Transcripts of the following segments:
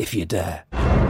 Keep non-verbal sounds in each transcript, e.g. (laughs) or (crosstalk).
if you dare.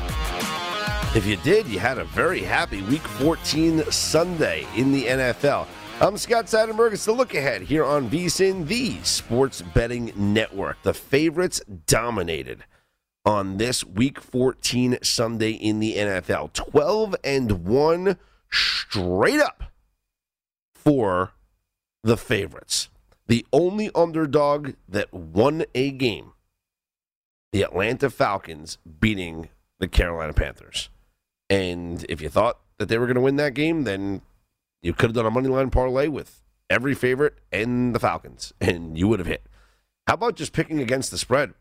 If you did, you had a very happy Week 14 Sunday in the NFL. I'm Scott Seidenberg. It's the look ahead here on VSIN, the Sports Betting Network. The favorites dominated on this Week 14 Sunday in the NFL. 12 and 1 straight up for the favorites. The only underdog that won a game, the Atlanta Falcons beating the Carolina Panthers. And if you thought that they were going to win that game, then you could have done a money line parlay with every favorite and the Falcons, and you would have hit. How about just picking against the spread?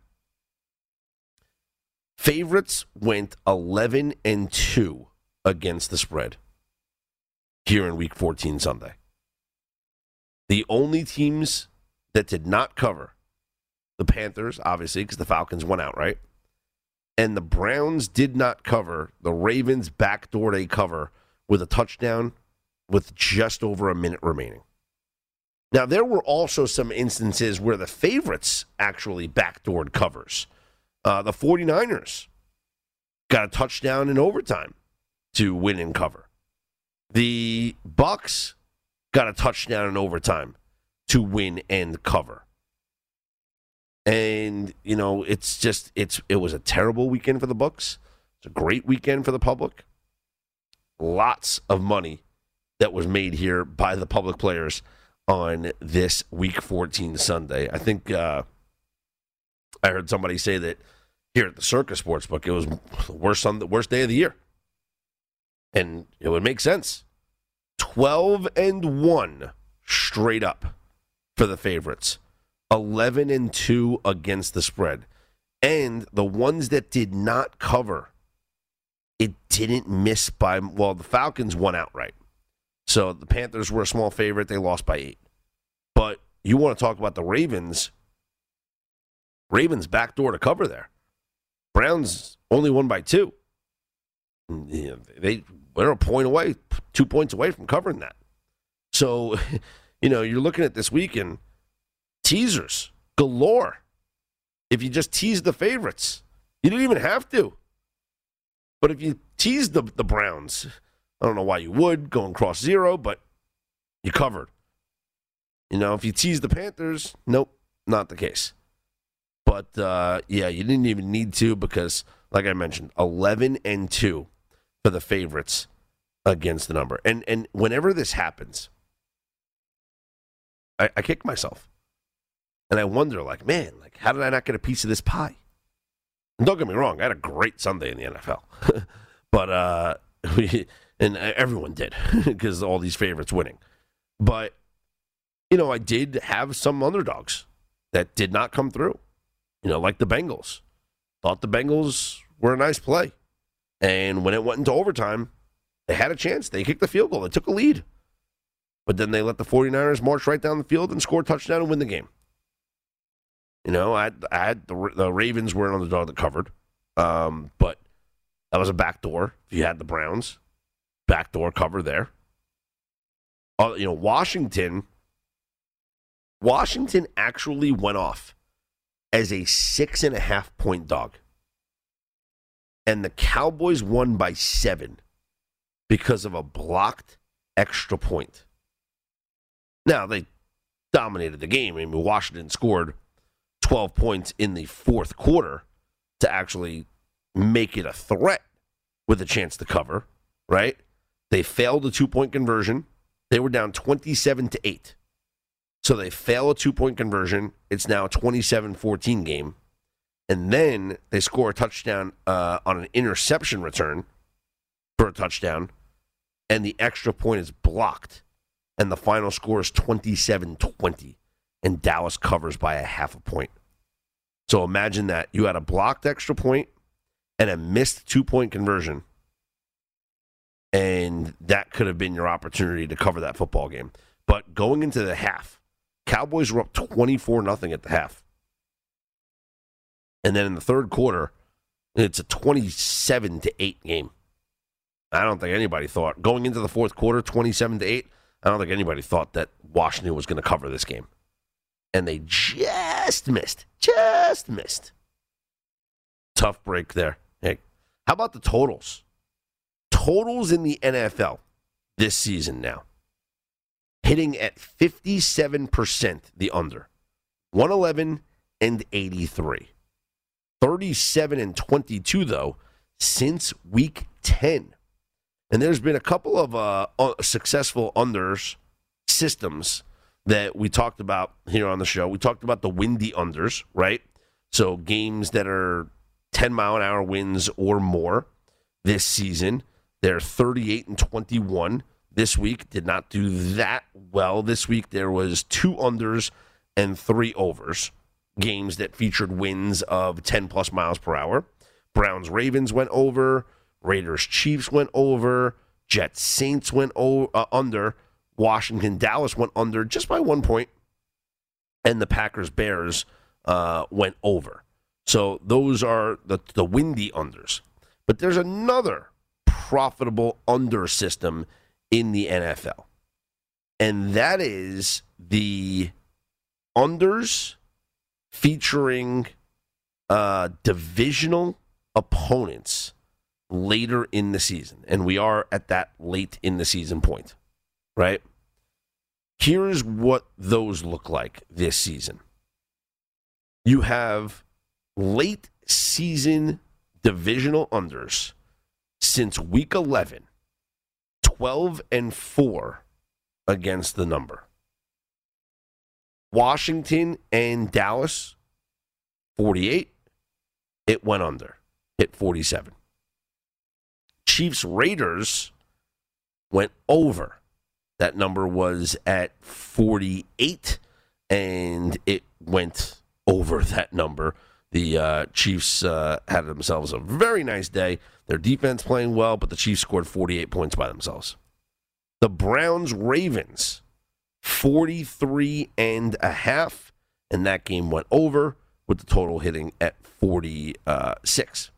Favorites went 11 and 2 against the spread here in week 14 Sunday. The only teams that did not cover the Panthers, obviously, because the Falcons went out, right? And the Browns did not cover. The Ravens backdoored a cover with a touchdown with just over a minute remaining. Now, there were also some instances where the favorites actually backdoored covers. Uh, the 49ers got a touchdown in overtime to win and cover. The Bucs got a touchdown in overtime to win and cover. And you know, it's just it's it was a terrible weekend for the books. It's a great weekend for the public. Lots of money that was made here by the public players on this week 14 Sunday. I think uh, I heard somebody say that here at the Circa Sportsbook, it was the worst on the worst day of the year, and it would make sense. 12 and 1 straight up for the favorites. 11 and 2 against the spread. And the ones that did not cover, it didn't miss by well, the Falcons won outright. So the Panthers were a small favorite, they lost by 8. But you want to talk about the Ravens? Ravens backdoor to cover there. Browns only won by 2. Yeah, they they're a point away, two points away from covering that. So, (laughs) you know, you're looking at this weekend, teasers galore. If you just tease the favorites, You didn't even have to. But if you tease the, the Browns, I don't know why you would going cross zero, but you covered. You know, if you tease the Panthers, nope, not the case. But uh, yeah, you didn't even need to because, like I mentioned, eleven and two for the favorites against the number. And and whenever this happens, I, I kick myself, and I wonder, like, man, like, how did I not get a piece of this pie? And don't get me wrong, I had a great Sunday in the NFL, (laughs) but uh, (laughs) we and everyone did (laughs) because all these favorites winning. But you know, I did have some underdogs that did not come through. You know, like the Bengals. Thought the Bengals were a nice play. And when it went into overtime, they had a chance. They kicked the field goal. They took a lead. But then they let the 49ers march right down the field and score a touchdown and win the game. You know, I I had the, the Ravens were an underdog that covered. Um, but that was a backdoor. You had the Browns, backdoor cover there. Uh, you know, Washington Washington actually went off as a six and a half point dog. And the Cowboys won by seven because of a blocked extra point. Now, they dominated the game. I mean, Washington scored 12 points in the fourth quarter to actually make it a threat with a chance to cover, right? They failed a two point conversion. They were down 27 to 8. So they fail a two point conversion. It's now a 27 14 game. And then they score a touchdown uh, on an interception return for a touchdown. And the extra point is blocked. And the final score is 27 20. And Dallas covers by a half a point. So imagine that. You had a blocked extra point and a missed two point conversion. And that could have been your opportunity to cover that football game. But going into the half, Cowboys were up 24 nothing at the half. And then in the third quarter, it's a 27 to 8 game. I don't think anybody thought going into the fourth quarter 27 to 8, I don't think anybody thought that Washington was going to cover this game. And they just missed. Just missed. Tough break there. Hey, how about the totals? Totals in the NFL this season now hitting at 57% the under 111 and 83 37 and 22 though since week 10 and there's been a couple of uh, successful unders systems that we talked about here on the show we talked about the windy unders right so games that are 10 mile an hour winds or more this season they're 38 and 21 this week did not do that well. This week there was two unders and three overs. Games that featured winds of 10 plus miles per hour. Browns Ravens went over. Raiders Chiefs went over. Jets Saints went over, uh, under. Washington Dallas went under just by one. And the Packers Bears uh, went over. So those are the, the windy unders. But there's another profitable under system in the NFL. And that is the unders featuring uh, divisional opponents later in the season. And we are at that late in the season point, right? Here's what those look like this season you have late season divisional unders since week 11 12 and 4 against the number. Washington and Dallas 48 it went under. Hit 47. Chiefs Raiders went over. That number was at 48 and it went over that number. The uh, Chiefs uh, had themselves a very nice day. Their defense playing well, but the Chiefs scored 48 points by themselves. The Browns Ravens, 43 and a half, and that game went over with the total hitting at 46.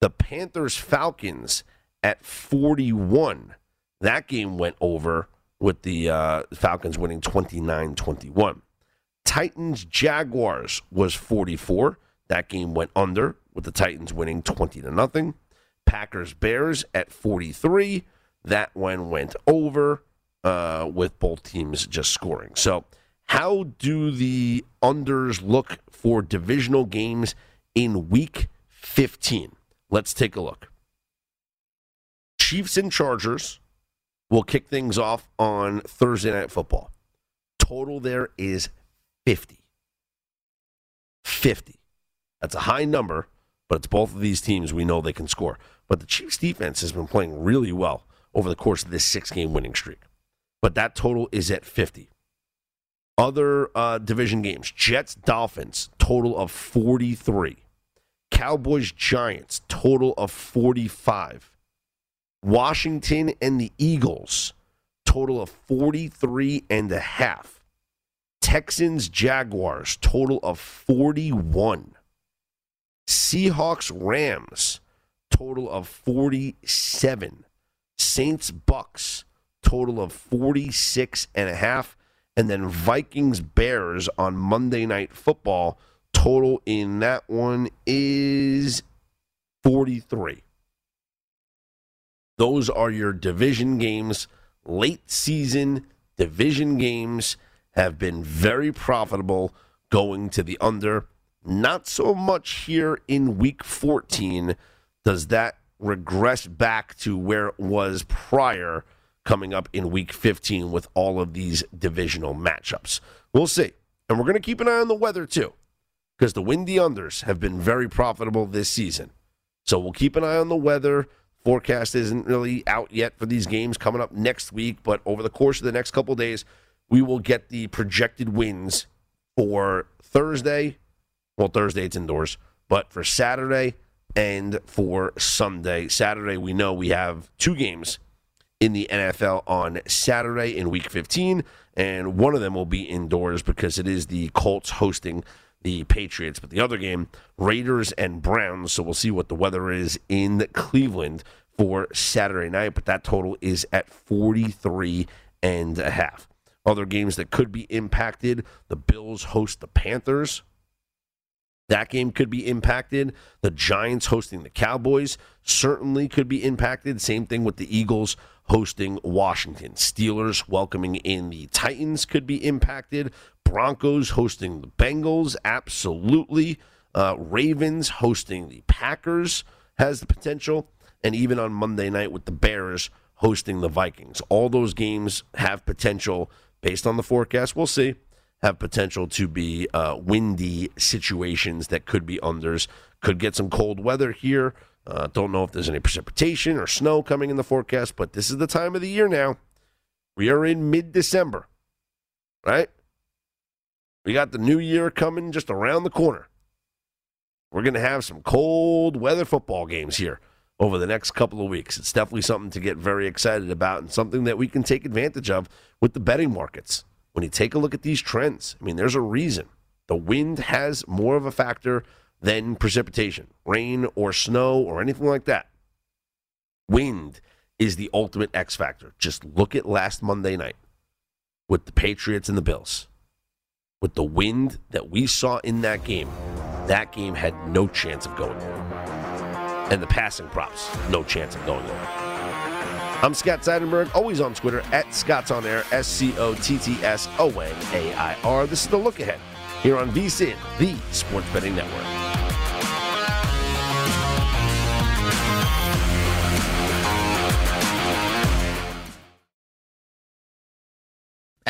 The Panthers Falcons at 41. That game went over with the uh, Falcons winning 29 21. Titans Jaguars was 44. That game went under with the Titans winning 20 to nothing. Packers Bears at 43. That one went over uh, with both teams just scoring. So, how do the unders look for divisional games in week 15? Let's take a look. Chiefs and Chargers will kick things off on Thursday Night Football. Total there is 50. 50. That's a high number, but it's both of these teams we know they can score. But the Chiefs defense has been playing really well over the course of this six game winning streak. But that total is at 50. Other uh, division games Jets, Dolphins, total of 43. Cowboys, Giants, total of 45. Washington and the Eagles, total of 43 and a half. Texans, Jaguars, total of 41. Seahawks, Rams, total of 47. Saints, Bucs, total of 46 and a half. And then Vikings, Bears on Monday Night Football, total in that one is 43. Those are your division games. Late season division games have been very profitable going to the under. Not so much here in week 14. Does that regress back to where it was prior coming up in week 15 with all of these divisional matchups? We'll see. And we're going to keep an eye on the weather too, because the windy unders have been very profitable this season. So we'll keep an eye on the weather. Forecast isn't really out yet for these games coming up next week, but over the course of the next couple days, we will get the projected wins for Thursday. Well, Thursday it's indoors, but for Saturday and for Sunday. Saturday, we know we have two games in the NFL on Saturday in week 15, and one of them will be indoors because it is the Colts hosting the Patriots. But the other game, Raiders and Browns. So we'll see what the weather is in Cleveland for Saturday night. But that total is at 43 and a half. Other games that could be impacted the Bills host the Panthers. That game could be impacted. The Giants hosting the Cowboys certainly could be impacted. Same thing with the Eagles hosting Washington. Steelers welcoming in the Titans could be impacted. Broncos hosting the Bengals, absolutely. Uh, Ravens hosting the Packers has the potential. And even on Monday night with the Bears hosting the Vikings. All those games have potential based on the forecast. We'll see. Have potential to be uh, windy situations that could be unders. Could get some cold weather here. Uh, don't know if there's any precipitation or snow coming in the forecast, but this is the time of the year now. We are in mid December, right? We got the new year coming just around the corner. We're going to have some cold weather football games here over the next couple of weeks. It's definitely something to get very excited about and something that we can take advantage of with the betting markets. When you take a look at these trends, I mean, there's a reason. The wind has more of a factor than precipitation, rain or snow or anything like that. Wind is the ultimate X factor. Just look at last Monday night with the Patriots and the Bills. With the wind that we saw in that game, that game had no chance of going over. And the passing props, no chance of going over. I'm Scott Seidenberg, always on Twitter at Scott's On Air, S C O T T S O N A I R. This is the look ahead here on VSIN, the Sports Betting Network.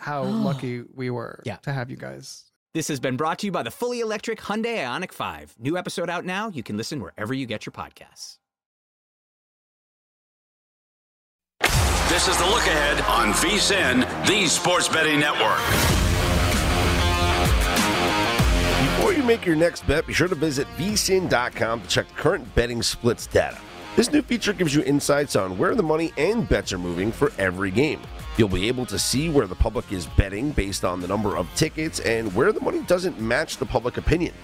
how (gasps) lucky we were Yeah. to have you guys. This has been brought to you by the fully electric Hyundai IONIQ 5. New episode out now. You can listen wherever you get your podcasts. This is the look ahead on VSIN, the Sports Betting Network. Before you make your next bet, be sure to visit vsin.com to check current betting splits data. This new feature gives you insights on where the money and bets are moving for every game. You'll be able to see where the public is betting based on the number of tickets and where the money doesn't match the public opinion.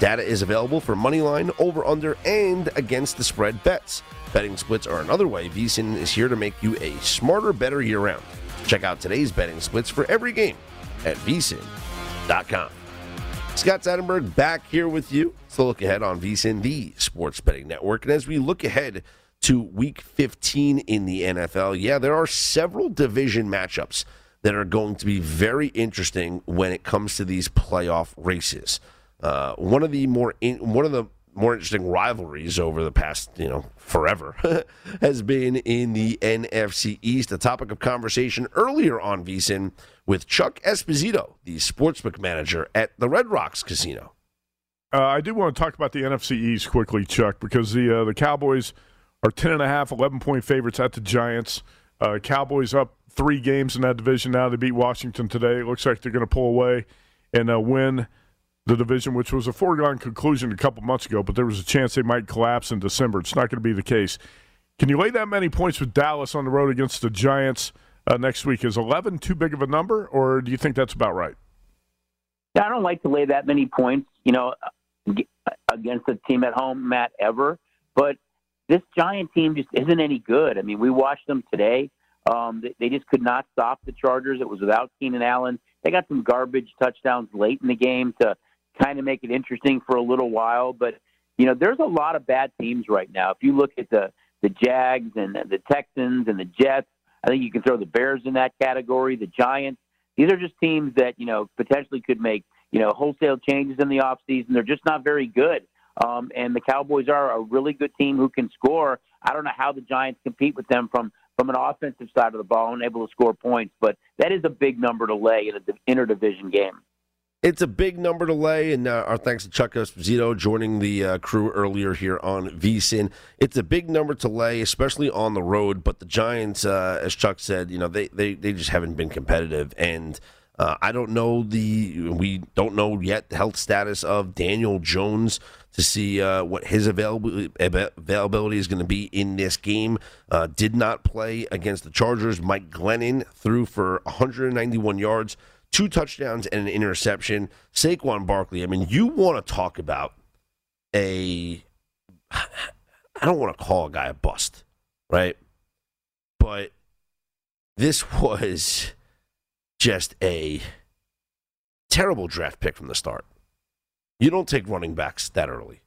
Data is available for moneyline, over under, and against the spread bets. Betting splits are another way VSIN is here to make you a smarter, better year round. Check out today's betting splits for every game at vsin.com. Scott Seidenberg back here with you. It's the look ahead on VSIN, the Sports Betting Network. And as we look ahead to week 15 in the NFL, yeah, there are several division matchups that are going to be very interesting when it comes to these playoff races. Uh, one of the more in, one of the more interesting rivalries over the past, you know, forever (laughs) has been in the NFC East. A topic of conversation earlier on VSIN with Chuck Esposito, the sportsbook manager at the Red Rocks Casino. Uh, I do want to talk about the NFC East quickly, Chuck, because the uh, the Cowboys are 10 and a half, 11 point favorites at the Giants. Uh, Cowboys up three games in that division now. They beat Washington today. It looks like they're going to pull away and uh, win the division, which was a foregone conclusion a couple months ago, but there was a chance they might collapse in December. It's not going to be the case. Can you lay that many points with Dallas on the road against the Giants uh, next week? Is 11 too big of a number, or do you think that's about right? I don't like to lay that many points, you know, against a team at home, Matt, ever. But this Giant team just isn't any good. I mean, we watched them today. Um, they, they just could not stop the Chargers. It was without Keenan Allen. They got some garbage touchdowns late in the game to kind of make it interesting for a little while. But you know, there's a lot of bad teams right now. If you look at the the Jags and the Texans and the Jets, I think you can throw the Bears in that category. The Giants. These are just teams that you know potentially could make you know wholesale changes in the offseason. They're just not very good. Um, and the Cowboys are a really good team who can score. I don't know how the Giants compete with them from from an offensive side of the ball and able to score points, but that is a big number to lay in an interdivision game. It's a big number to lay, and uh, our thanks to Chuck Esposito joining the uh, crew earlier here on VSIN. It's a big number to lay, especially on the road. But the Giants, uh, as Chuck said, you know they, they, they just haven't been competitive, and uh, I don't know the we don't know yet the health status of Daniel Jones to see uh, what his availability is going to be in this game. Uh, did not play against the Chargers. Mike Glennon threw for 191 yards two touchdowns and an interception. Saquon Barkley, I mean, you want to talk about a. I don't want to call a guy a bust, right? But this (laughs) was just a terrible draft pick from the start. You don't take running backs that early.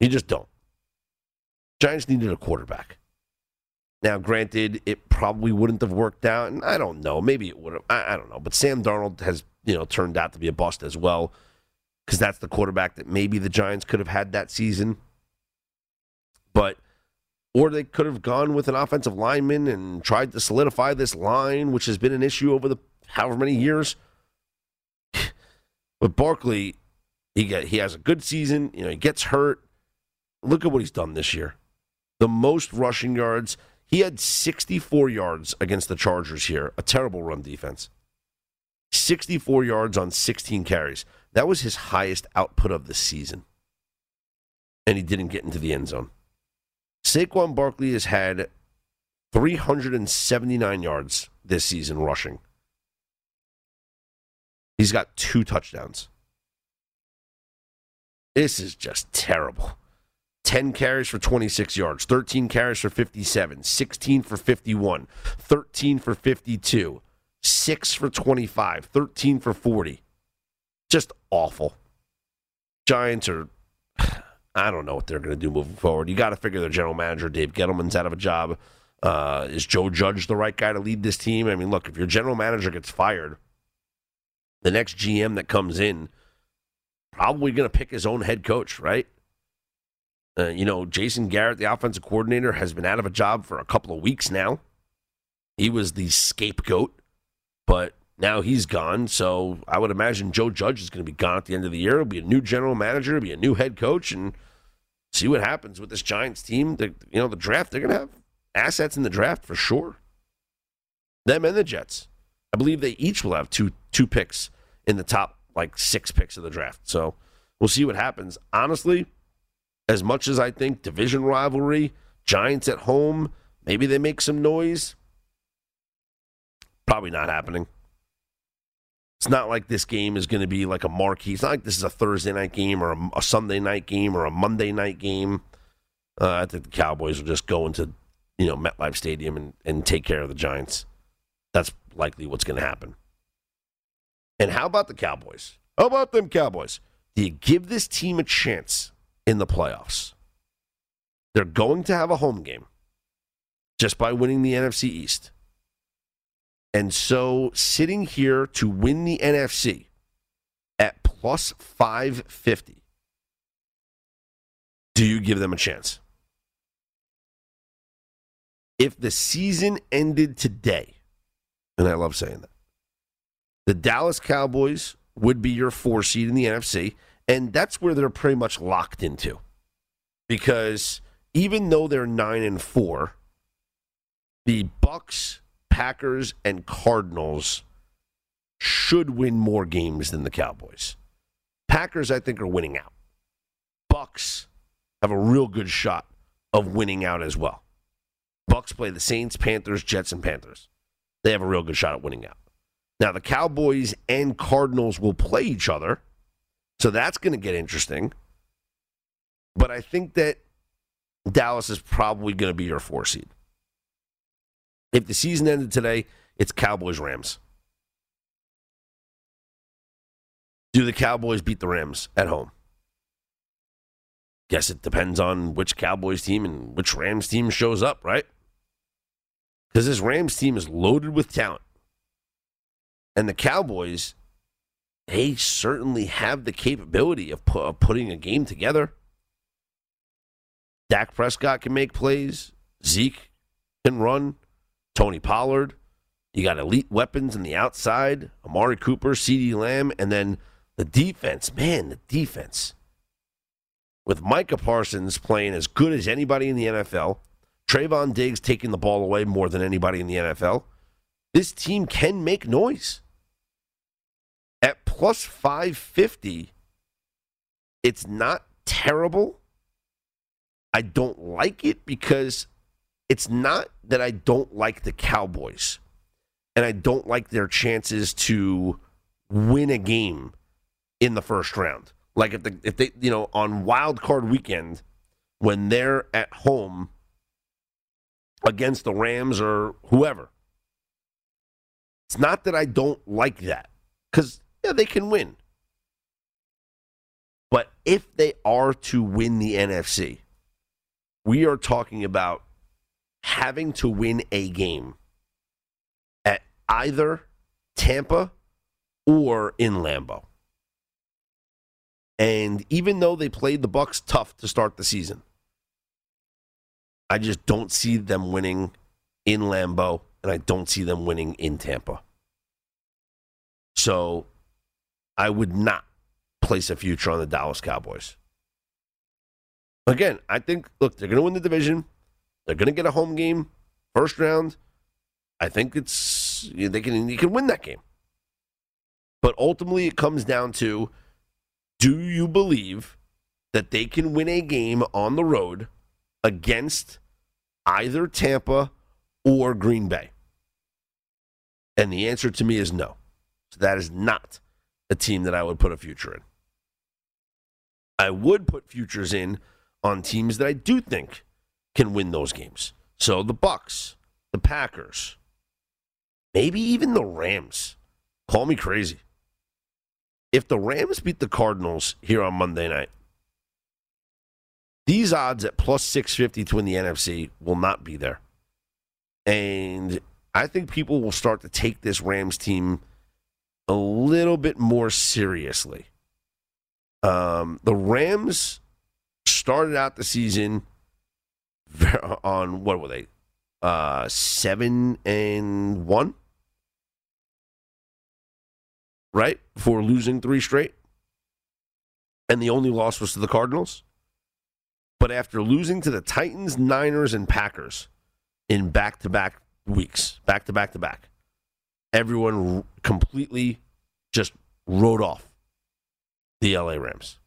You just don't. Giants needed a quarterback. Now, granted, it probably wouldn't have worked out, and I don't know. Maybe it would have. I, I don't know. But Sam Darnold has, you know, turned out to be a bust as well, because that's the quarterback that maybe the Giants could have had that season. But, or they could have gone with an offensive lineman and tried to solidify this line, which has been an issue over the however many years. but Barkley, he get he has a good season. You know, he gets hurt. Look at what he's done this year. The most rushing yards. He had 64 yards against the Chargers here, a terrible run defense. 64 yards on 16 carries. That was his highest output of the season. And he didn't get into the end zone. Saquon Barkley has had 379 yards this season rushing. He's got two touchdowns. This is just terrible. 10 carries for 26 yards, 13 carries for 57, 16 for 51, 13 for 52, 6 for 25, 13 for 40. Just awful. Giants are, (sighs) I don't know what they're going to do moving forward. You got to figure their general manager, Dave Gettleman's out of a job. Uh, is Joe Judge the right guy to lead this team? I mean, look, if your general manager gets fired, the next GM that comes in probably going to pick his own head coach, right? Uh, you know, Jason Garrett, the offensive coordinator, has been out of a job for a couple of weeks now. He was the scapegoat, but now he's gone. So I would imagine Joe Judge is going to be gone at the end of the year. It'll be a new general manager, it'll be a new head coach, and see what happens with this Giants team. The, you know, the draft, they're going to have assets in the draft for sure. Them and the Jets. I believe they each will have two two picks in the top like six picks of the draft. So we'll see what happens. Honestly, as much as I think division rivalry, Giants at home, maybe they make some noise. Probably not happening. It's not like this game is going to be like a marquee. It's not like this is a Thursday night game or a, a Sunday night game or a Monday night game. Uh, I think the Cowboys will just go into, you know, MetLife Stadium and, and take care of the Giants. Likely what's going to happen. And how about the Cowboys? How about them Cowboys? Do you give this team a chance in the playoffs? They're going to have a home game just by winning the NFC East. And so sitting here to win the NFC at plus 550, do you give them a chance? If the season ended today, and I love saying that, the Dallas Cowboys would be your four seed in the NFC, and that's where they're pretty much locked into. Because even though they're nine and four, the Bucs, Packers, and Cardinals should win more games than the Cowboys. Packers, I think, are winning out. Bucs have a real good shot of winning out as well. Bucs play the Saints, Panthers, Jets, and Panthers. They have a real good shot at winning out. Now, the Cowboys and Cardinals will play each other, so that's going to get interesting. But I think that Dallas is probably going to be your four seed. If the season ended today, it's Cowboys Rams. Do the Cowboys beat the Rams at home? Guess it depends on which Cowboys team and which Rams team shows up, right? Because this Rams team is loaded with talent. And the Cowboys, they certainly have the capability of, pu- of putting a game together. Dak Prescott can make plays. Zeke can run. Tony Pollard. You got elite weapons in the outside. Amari Cooper, CeeDee Lamb, and then the defense. Man, the defense. With Micah Parsons playing as good as anybody in the NFL, Trevon Diggs taking the ball away more than anybody in the NFL, this team can make noise. At plus 550, it's not terrible. I don't like it because it's not that I don't like the Cowboys and I don't like their chances to win a game in the first round. Like if the if they you know on wild card weekend when they're at home against the Rams or whoever, It's not that I don't like that, because yeah, they can win. But if they are to win the NFC, we are talking about having to win a game at either Tampa or in Lambeau. And even though they played the Bucs tough to start the season, I just don't see them winning in Lambeau and I don't see them winning in Tampa. So I would not place a future on the Dallas Cowboys. Again, I think look, they're going to win the division. They're going to get a home game first round. I think it's they can you can win that game. But ultimately it comes down to do you believe that they can win a game on the road against either Tampa or Green Bay? And the answer to me is no. So that is not a team that I would put a future in. I would put futures in on teams that I do think can win those games. So the Bucs, the Packers, maybe even the Rams. Call me crazy. If the Rams beat the Cardinals here on Monday night, these odds at plus 650 to win the NFC will not be there. And I think people will start to take this Rams team a little bit more seriously. Um, the Rams started out the season on what were they? Uh, seven and one, right? For losing three straight, and the only loss was to the Cardinals. But after losing to the Titans, Niners, and Packers in back-to-back weeks, back to back to back, everyone completely just wrote off the LA Rams.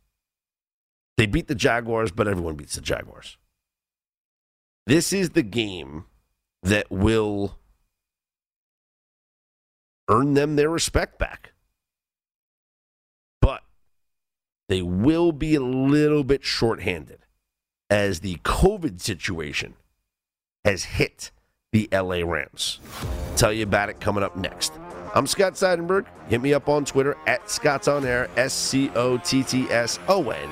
They beat the Jaguars, but everyone beats the Jaguars. This is the game that will earn them their respect back. But they will be a little bit shorthanded as the COVID situation has hit the LA Rams. Tell you about it coming up next. I'm Scott Seidenberg. Hit me up on Twitter at Scott's On Air, S C O T T S O N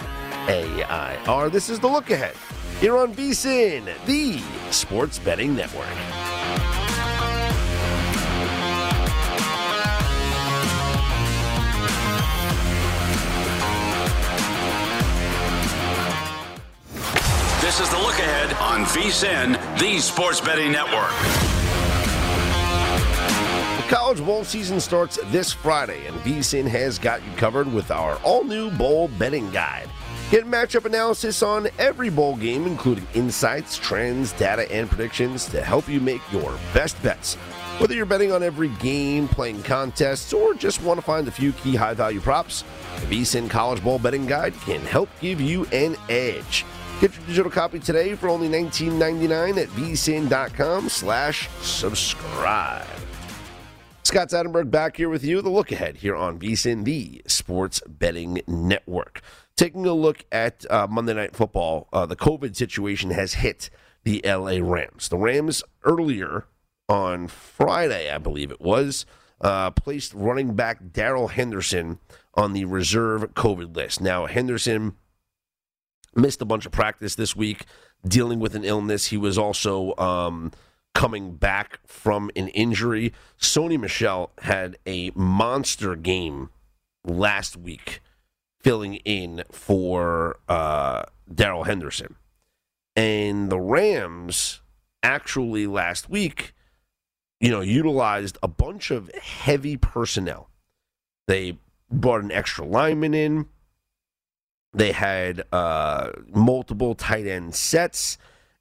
A I R. This is the look ahead here on VSIN, the Sports Betting Network. This is the look ahead on VSIN, the Sports Betting Network. The College Bowl season starts this Friday, and VSIN has got you covered with our all new bowl betting guide. Get matchup analysis on every bowl game, including insights, trends, data, and predictions to help you make your best bets. Whether you're betting on every game, playing contests, or just want to find a few key high value props, the VSIN College Bowl Betting Guide can help give you an edge. Get your digital copy today for only $19.99 at vsin.com slash subscribe. Scott Seidenberg back here with you. The look ahead here on VSIN, the Sports Betting Network. Taking a look at uh, Monday Night Football, uh, the COVID situation has hit the LA Rams. The Rams earlier on Friday, I believe it was, uh, placed running back Darrell Henderson on the reserve COVID list. Now, Henderson missed a bunch of practice this week dealing with an illness. He was also um, coming back from an injury. Sony Michel had a monster game last week filling in for uh, Darrell Henderson. And the Rams actually last week, you know, utilized a bunch of heavy personnel. They brought an extra lineman in. They had uh, multiple tight end sets,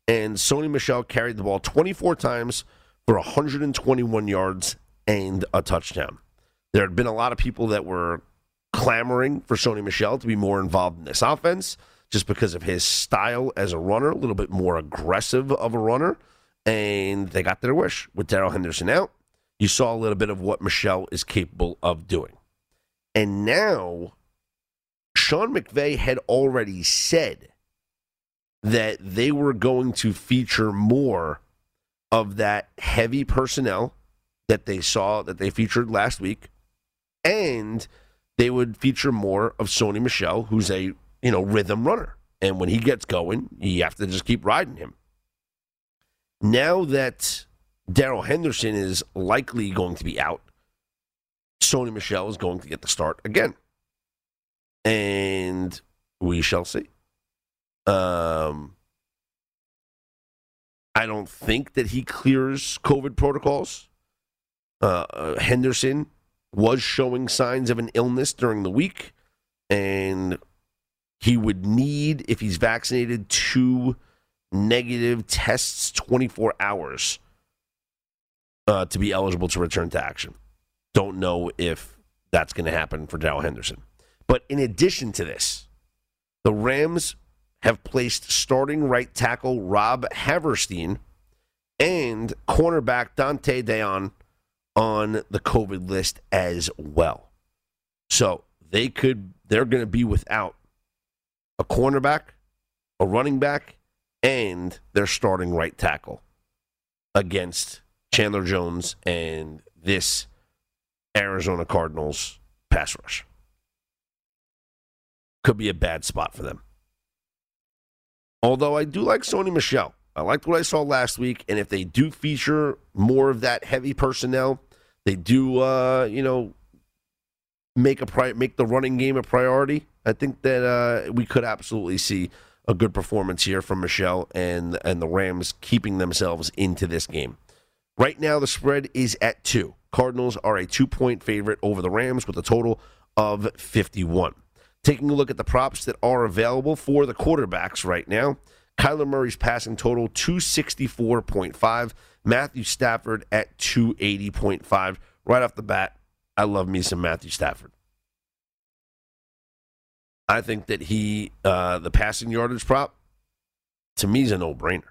and Sony Michel carried the ball 24 times for 121 yards and a touchdown. There had been a lot of people that were clamoring for Sony Michel to be more involved in this offense just because of his style as a runner, a little bit more aggressive of a runner. And they got their wish with Darrell Henderson out. You saw a little bit of what Michel is capable of doing. And now, Sean McVay had already said that they were going to feature more of that heavy personnel that they saw that they featured last week, and they would feature more of Sony Michel, who's a you know rhythm runner, and when he gets going, you have to just keep riding him. Now that Darrell Henderson is likely going to be out, Sony Michel is going to get the start again, and we shall see. Um, I don't think that he clears COVID protocols. Uh, uh, Henderson was showing signs of an illness during the week, and he would need, if he's vaccinated, two negative tests 24 hours uh, to be eligible to return to action. Don't know if that's going to happen for Darrell Henderson. But in addition to this, the Rams have placed starting right tackle Rob Havenstein and cornerback Dont'e Deayon on the COVID list as well. So they could they're going to be without a cornerback, a running back, and their starting right tackle against Chandler Jones and this Arizona Cardinals pass rush. Could be a bad spot for them. Although I do like Sony Michel. I liked what I saw last week, and if they do feature more of that heavy personnel, they do, uh, you know, make a pri- make the running game a priority. I think that uh, we could absolutely see a good performance here from Michel and and the Rams keeping themselves into this game. Right now, the spread is at two. Cardinals are a two point favorite over the Rams with a total of 51. Taking a look at the props that are available for the quarterbacks right now. Kyler Murray's passing total 264.5. Matthew Stafford at 280.5. Right off the bat, I love me some Matthew Stafford. I think that he, uh, the passing yardage prop, to me is a no brainer.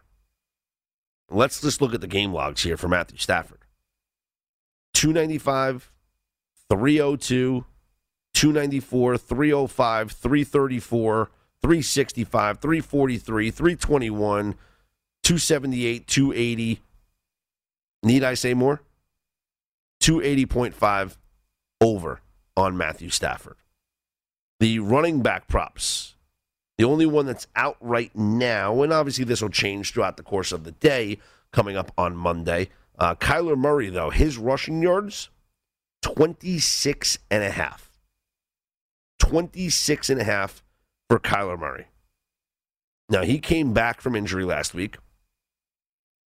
Let's just look at the game logs here for Matthew Stafford 295, 302, 294, 305, 334, 365, 343, 321, 278, 280. Need I say more? 280.5 over on Matthew Stafford. The running back props. The only one that's out right now, and obviously this will change throughout the course of the day coming up on Monday. Uh, Kyler Murray, though, his rushing yards, 26 and a half. 26 and a half for Kyler Murray. Now, he came back from injury last week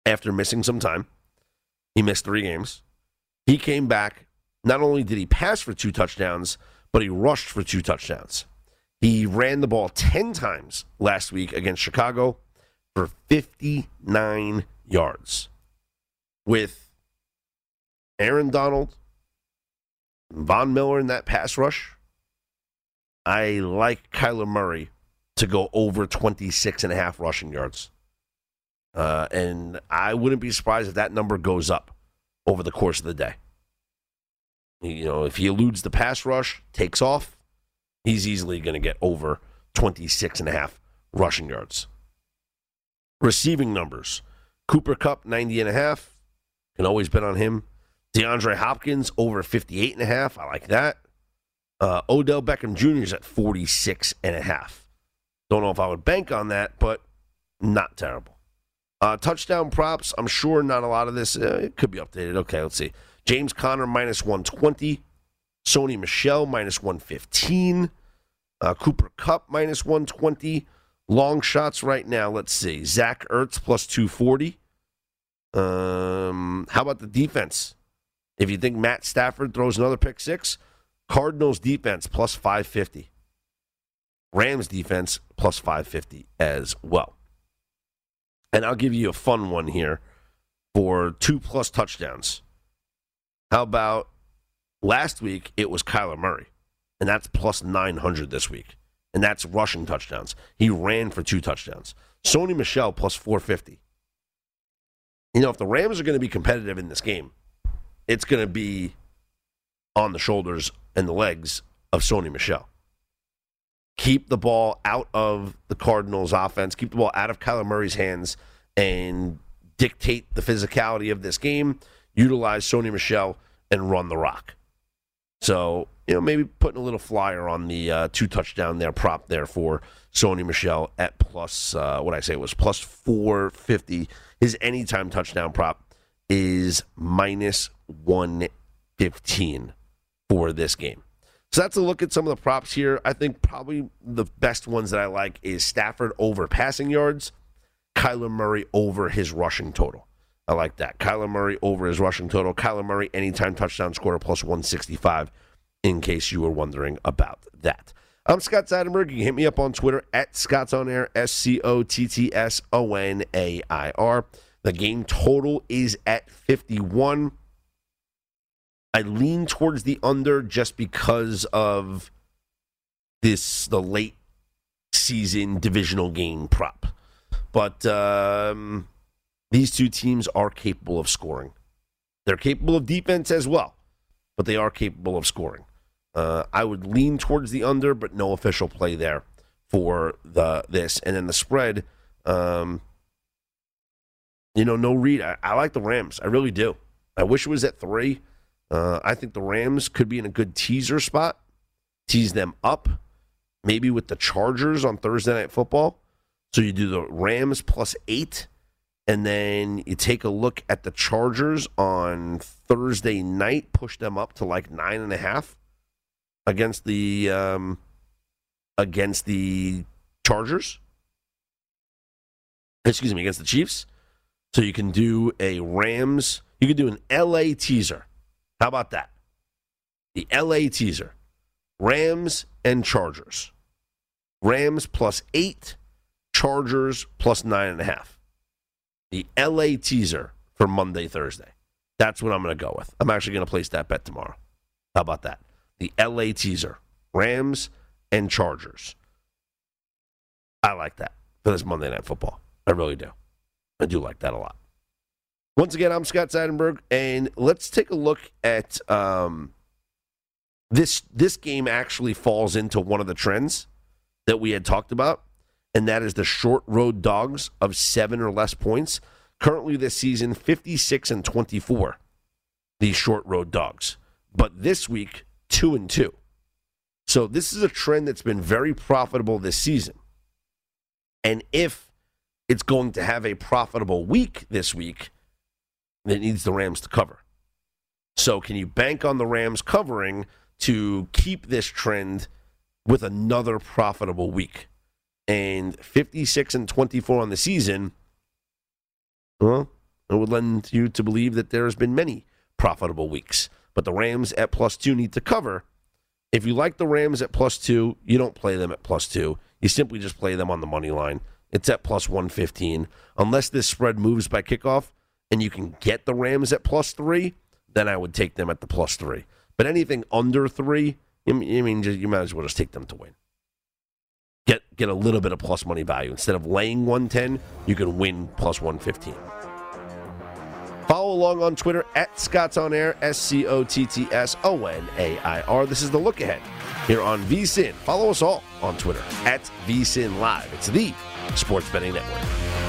after missing some time. He missed three games. He came back. Not only did he pass for two touchdowns, but he rushed for two touchdowns. He ran the ball 10 times last week against Chicago for 59 yards. With Aaron Donald, Von Miller in that pass rush, I like Kyler Murray to go over 26 and a half rushing yards. Uh, and I wouldn't be surprised if that number goes up over the course of the day. You know, if he eludes the pass rush, takes off, he's easily going to get over 26 and a half rushing yards. Receiving numbers. Cooper Kupp 90 and a half. Can always bet on him. DeAndre Hopkins over 58 and a half. I like that. Uh, Odell Beckham Jr. is at 46 and a half. Don't know if I would bank on that, but not terrible. Uh, touchdown props. I'm sure not a lot of this. Uh, it could be updated. Okay, let's see. James Conner minus 120. Sony Michel minus 115. Uh, Cooper Kupp minus 120. Long shots right now. Let's see. Zach Ertz plus 240. Um, how about the defense? If you think Matt Stafford throws another pick six, Cardinals defense plus 550. Rams defense plus 550 as well. And I'll give you a fun one here for two plus touchdowns. How about last week it was Kyler Murray, and that's plus 900 this week. And that's rushing touchdowns. He ran for two touchdowns. Sony Michel plus 450. You know, if the Rams are going to be competitive in this game, it's going to be on the shoulders and the legs of Sony Michel. Keep the ball out of the Cardinals' offense, keep the ball out of Kyler Murray's hands, and dictate the physicality of this game. utilize Sony Michel and run the rock. So, you know, maybe putting a little flyer on the uh, two touchdown there prop there for Sony Michel at plus, uh, what I say it was plus 450. His anytime touchdown prop is minus 115 for this game. So that's a look at some of the props here. I think probably the best ones that I like is Stafford over passing yards, Kyler Murray over his rushing total. I like that. Kyler Murray over his rushing total. Kyler Murray anytime touchdown scorer plus 165 in case you were wondering about that. I'm Scott Seidenberg. You can hit me up on Twitter at Scott's On Air, S C O T T S O N A I R. The game total is at 51. I lean towards the under just because of this the late season divisional game prop. But um, these two teams are capable of scoring. They're capable of defense as well, but they are capable of scoring. Uh, I would lean towards the under, but no official play there for the this. And then the spread, um, you know, no read. I, I like the Rams. I really do. I wish it was at three. Uh, I think the Rams could be in a good teaser spot, tease them up, maybe with the Chargers on Thursday Night Football. So you do the Rams plus eight, and then you take a look at the Chargers on Thursday night, push them up to like nine and a half against the um, against the Chargers. Excuse me, against the Chiefs. So you can do a Rams. You can do an LA teaser. How about that? The LA teaser. Rams and Chargers. Rams plus eight, Chargers plus nine and a half. The LA teaser for Monday, Thursday. That's what I'm going to go with. I'm actually going to place that bet tomorrow. How about that? The LA teaser. Rams and Chargers. I like that for this Monday Night Football. I really do. I do like that a lot. Once again, I'm Scott Seidenberg, and let's take a look at um, this. This game actually falls into one of the trends that we had talked about, and that is the short road dogs of seven or less points. Currently, this season, 56 and 24, these short road dogs. But this week, two and two. So this is a trend that's been very profitable this season. And if it's going to have a profitable week this week, it needs the Rams to cover. So, can you bank on the Rams covering to keep this trend with another profitable week? And 56 and 24 on the season, well, it would lend you to believe that there has been many profitable weeks. But the Rams at plus two need to cover. If you like the Rams at plus two, you don't play them at plus two. You simply just play them on the money line. It's at plus 115. Unless this spread moves by kickoff, and you can get the Rams at plus three, then I would take them at the plus three. But anything under three, you mean you might as well just take them to win. Get get a little bit of plus money value instead of laying 110. You can win plus 115. Follow along on Twitter at Scott's On Air, S C O T T S O N A I R. This is the look ahead here on VSIN. Follow us all on Twitter at VSIN Live. It's the Sports Betting Network.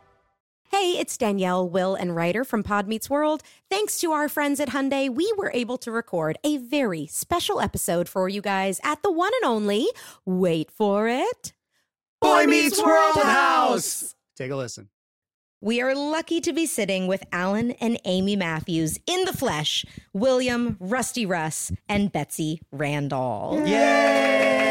Hey, it's Danielle, Will, and Ryder from Pod Meets World. Thanks to our friends at Hyundai, we were able to record a very special episode for you guys at the one and only, wait for it, Boy Meets World House. Take a listen. We are lucky to be sitting with Alan and Amy Matthews in the flesh, William, Rusty Russ, and Betsy Randall. Thank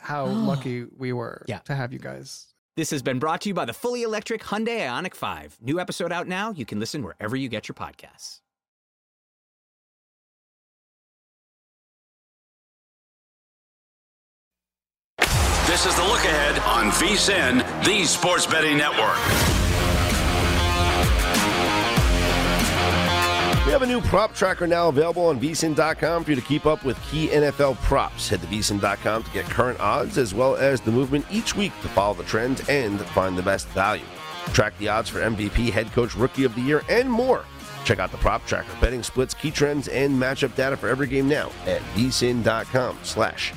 how (gasps) lucky we were Yeah. to have you guys. This has been brought to you by the fully electric Hyundai IONIQ 5. New episode out now. You can listen wherever you get your podcasts. This is the look ahead on VSIN, the Sports Betting Network. We have a new prop tracker now available on vsin.com for you to keep up with key NFL props. Head to vsin.com to get current odds as well as the movement each week to follow the trends and find the best value. Track the odds for MVP, head coach, rookie of the year, and more. Check out the prop tracker, betting splits, key trends, and matchup data for every game now at vsin.com slash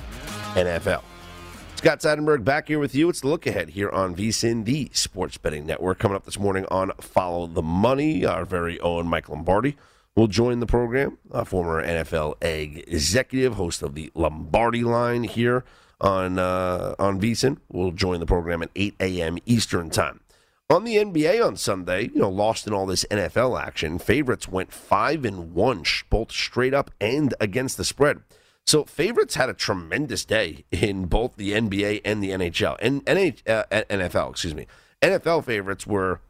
NFL. Scott Seidenberg back here with you. It's the look ahead here on VSIN, the sports betting network. Coming up this morning on Follow the Money, our very own Mike Lombardi will join the program. A former NFL egg executive, host of the Lombardi line here on uh, on VSIN, will join the program at 8 a.m. Eastern time. On the NBA on Sunday, you know, lost in all this NFL action, favorites went five and one, both straight up and against the spread. So favorites had a tremendous day in both the NBA and the NHL and NH, uh, NFL. Excuse me. NFL favorites were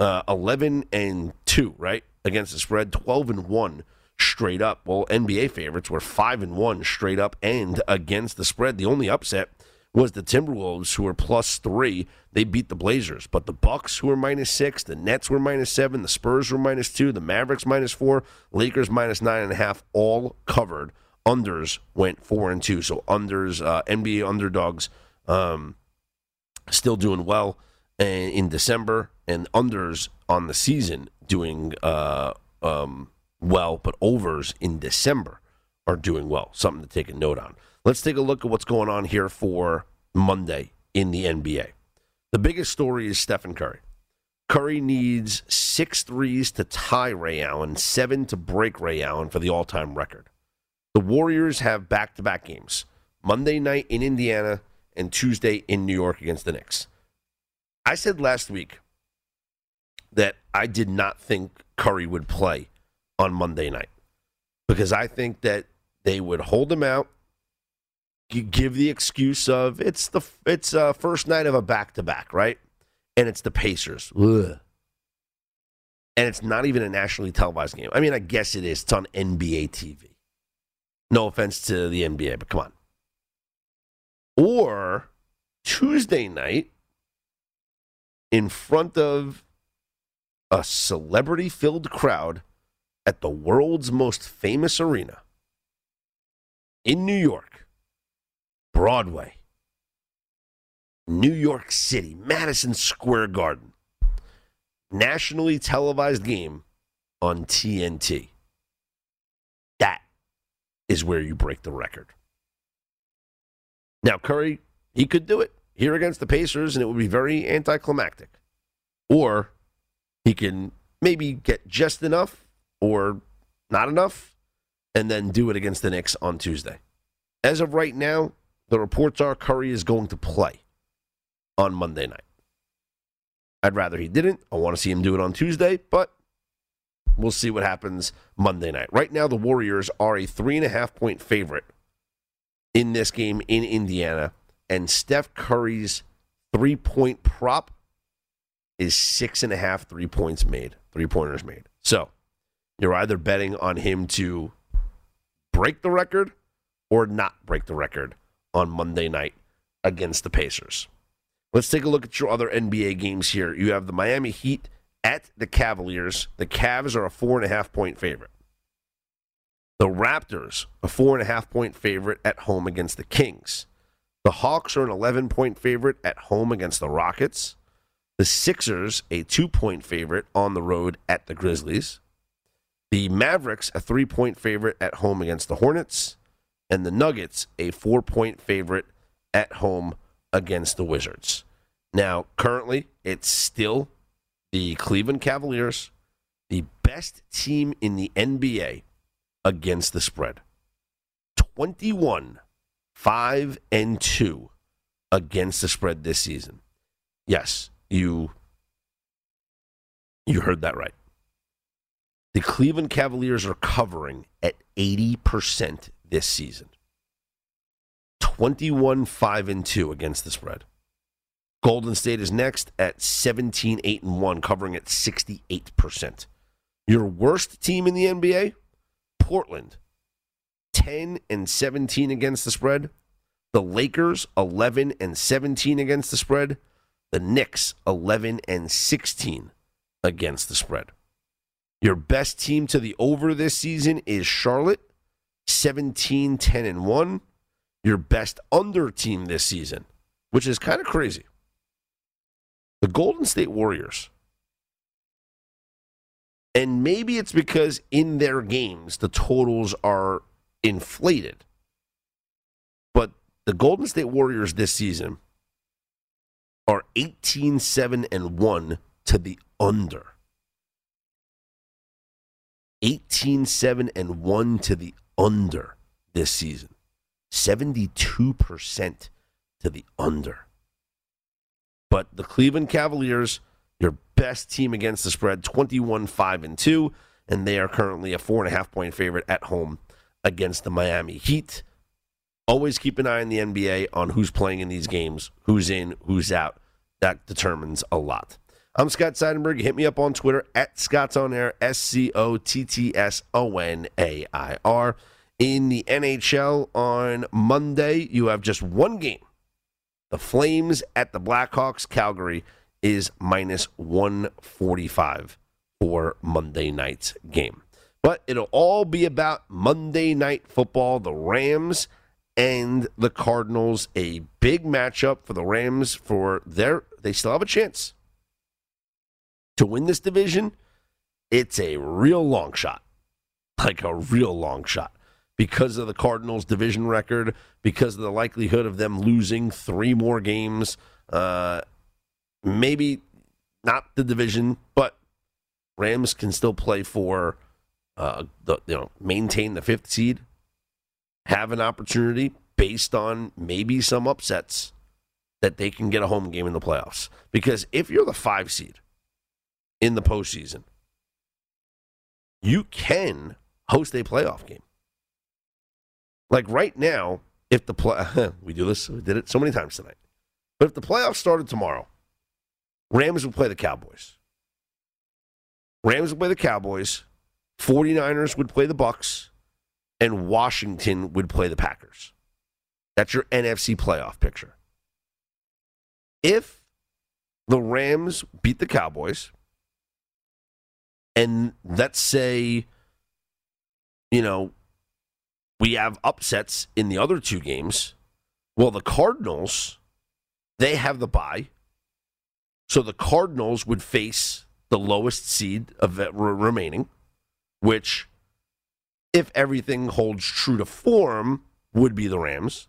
uh, eleven and two, right, against the spread, twelve and one straight up. Well, NBA favorites were five and one straight up and against the spread. The only upset was the Timberwolves, who were plus three. They beat the Blazers, but the Bucks, who were minus six, the Nets were minus seven, the Spurs were minus two, the Mavericks minus four, Lakers minus nine and a half, all covered. Unders went four and two, so unders, uh, NBA underdogs, um, still doing well in December, and unders on the season doing uh, um, well, but overs in December are doing well. Something to take a note on. Let's take a look at what's going on here for Monday in the NBA. The biggest story is Stephen Curry. Curry needs six threes to tie Ray Allen, seven to break Ray Allen for the all time record. The Warriors have back to back games Monday night in Indiana and Tuesday in New York against the Knicks. I said last week that I did not think Curry would play on Monday night because I think that they would hold him out, give the excuse of it's the it's uh, first night of a back to back, right? And it's the Pacers. Ugh. And it's not even a nationally televised game. I mean, I guess it is. It's on NBA TV. No offense to the NBA, but come on. Or Tuesday night in front of a celebrity filled crowd at the world's most famous arena in New York, Broadway, New York City, Madison Square Garden. Nationally televised game on TNT. That is where you break the record. Now, Curry, he could do it here against the Pacers, and it would be very anticlimactic. Or he can maybe get just enough or not enough, and then do it against the Knicks on Tuesday. As of right now, the reports are Curry is going to play on Monday night. I'd rather he didn't. I want to see him do it on Tuesday, but we'll see what happens Monday night. Right now, the Warriors are a three and a half point favorite in this game in Indiana, and Steph Curry's three point prop is six and a half three points made, three pointers made. So you're either betting on him to break the record or not break the record on Monday night against the Pacers. Let's take a look at your other NBA games here. You have the Miami Heat at the Cavaliers. The Cavs are a four and a half point favorite. The Raptors, a four and a half point favorite at home against the Kings. The Hawks are an 11 point favorite at home against the Rockets. The Sixers, a two point favorite on the road at the Grizzlies. The Mavericks, a three point favorite at home against the Hornets. And the Nuggets, a four point favorite at home against the Wizards. Now, currently, it's still the Cleveland Cavaliers, the best team in the NBA against the spread. 21 5 and 2 against the spread this season. Yes, you you heard that right. The Cleveland Cavaliers are covering at 80% this season. 21 5 and 2 against the spread. Golden State is next at 17 8 and 1 covering at 68%. Your worst team in the NBA, Portland, 10 and 17 against the spread. The Lakers 11 and 17 against the spread. The Knicks 11 and 16 against the spread. Your best team to the over this season is Charlotte, 17 10 and 1. Your best under team this season, which is kind of crazy. The Golden State Warriors. And maybe it's because in their games the totals are inflated. But the Golden State Warriors this season are 18 7 and 1 to the under. 18 7 and 1 to the under this season. 72% to the under. But the Cleveland Cavaliers, your best team against the spread, 21 5 and 2, and they are currently a four and a half point favorite at home against the Miami Heat. Always keep an eye on the NBA on who's playing in these games, who's in, who's out. That determines a lot. I'm Scott Seidenberg. Hit me up on Twitter at Scott's On Air, S C O T T S O N A I R. In the NHL on Monday, you have just one game. The Flames at the Blackhawks. Calgary is minus 145 for Monday night's game. But it'll all be about Monday night football. The Rams and the Cardinals. A big matchup for the Rams for their they still have a chance to win this division. It's a real long shot. Like a real long shot. Because of the Cardinals' division record, because of the likelihood of them losing three more games, uh, maybe not the division, but Rams can still play for uh, the you know maintain the fifth seed, have an opportunity based on maybe some upsets that they can get a home game in the playoffs. Because if you're the five seed in the postseason, you can host a playoff game. Like right now, if the play (laughs) we do this, we did it so many times tonight. But if the playoffs started tomorrow, Rams would play the Cowboys. Rams would play the Cowboys, 49ers would play the Bucs, and Washington would play the Packers. That's your NFC playoff picture. If the Rams beat the Cowboys, and let's say, you know, we have upsets in the other two games, well, the Cardinals, they have the bye. So the Cardinals would face the lowest seed of remaining, which, if everything holds true to form, would be the Rams.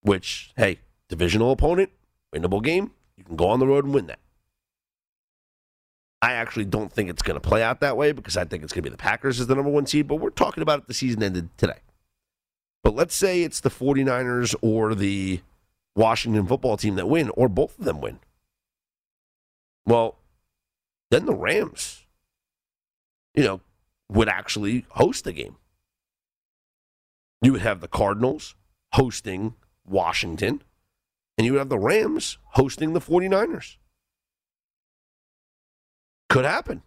Which, hey, divisional opponent, winnable game, you can go on the road and win that. I actually don't think it's going to play out that way because I think it's going to be the Packers as the number one seed, but we're talking about it the season ended today. But let's say it's the 49ers or the Washington football team that win, or both of them win. Well, then the Rams, you know, would actually host the game. You would have the Cardinals hosting Washington, and you would have the Rams hosting the 49ers. Could happen.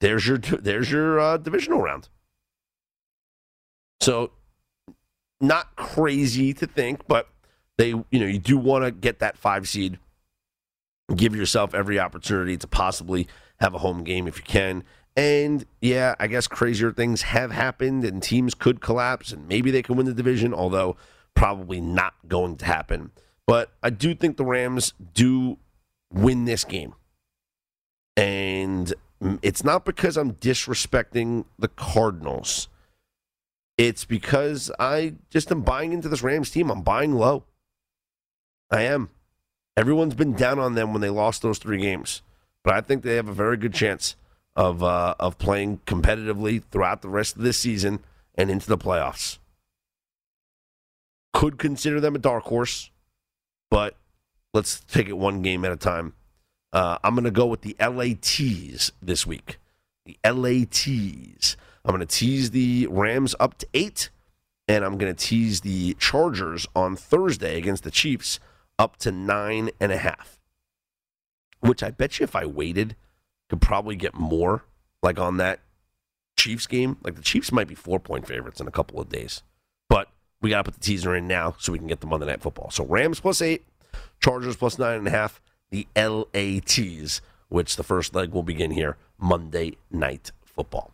There's your there's your uh, divisional round. So, not crazy to think, but they you know you do want to get that five seed. Give yourself every opportunity to possibly have a home game if you can. And yeah, I guess crazier things have happened and teams could collapse and maybe they can win the division, although probably not going to happen. But I do think the Rams do win this game. And mm, it's not because I'm disrespecting the Cardinals. It's because I just am buying into this Rams team. I'm buying low. I am. Everyone's been down on them when they lost those three games, but I think they have a very good chance of uh, of playing competitively throughout the rest of this season and into the playoffs. Could consider them a dark horse, but let's take it one game at a time. Uh, I'm going to go with the LATs this week. The LATs. I'm going to tease the Rams up to eight, and I'm going to tease the Chargers on Thursday against the Chiefs up to nine and a half. Which I bet you if I waited, could probably get more like on that Chiefs game. Like the Chiefs might be four point favorites in a couple of days. But we got to put the teaser in now so we can get the Monday Night Football. So Rams plus eight, Chargers plus nine and a half, the LATs, which the first leg will begin here Monday Night Football.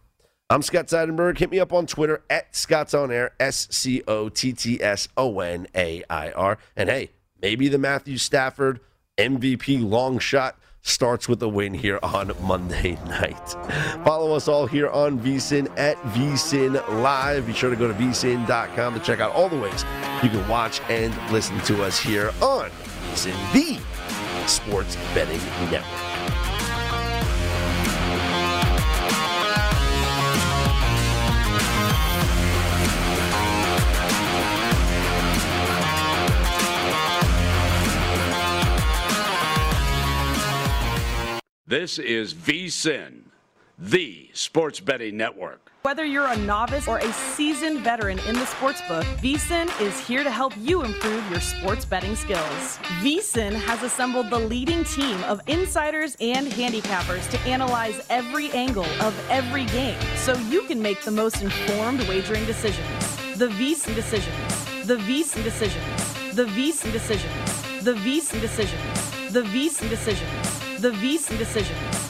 I'm Scott Seidenberg. Hit me up on Twitter at Scott's On Air, S C O T T S O N A I R. And hey, maybe the Matthew Stafford MVP long shot starts with a win here on Monday (laughs) night. Follow us all here on VSIN at VSIN Live. Be sure to go to VSIN.com to check out all the ways you can watch and listen to us here on VSIN, the Sports Betting Network. This is VSIN, the Sports Betting Network. Whether you're a novice or a seasoned veteran in the sports sportsbook, VSIN is here to help you improve your sports betting skills. VSIN has assembled the leading team of insiders and handicappers to analyze every angle of every game so you can make the most informed wagering decisions. The VSIN decisions. The VSIN decisions. The VSIN decisions. The VSIN decisions. The VSIN decisions. The decisions. The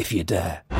if you dare.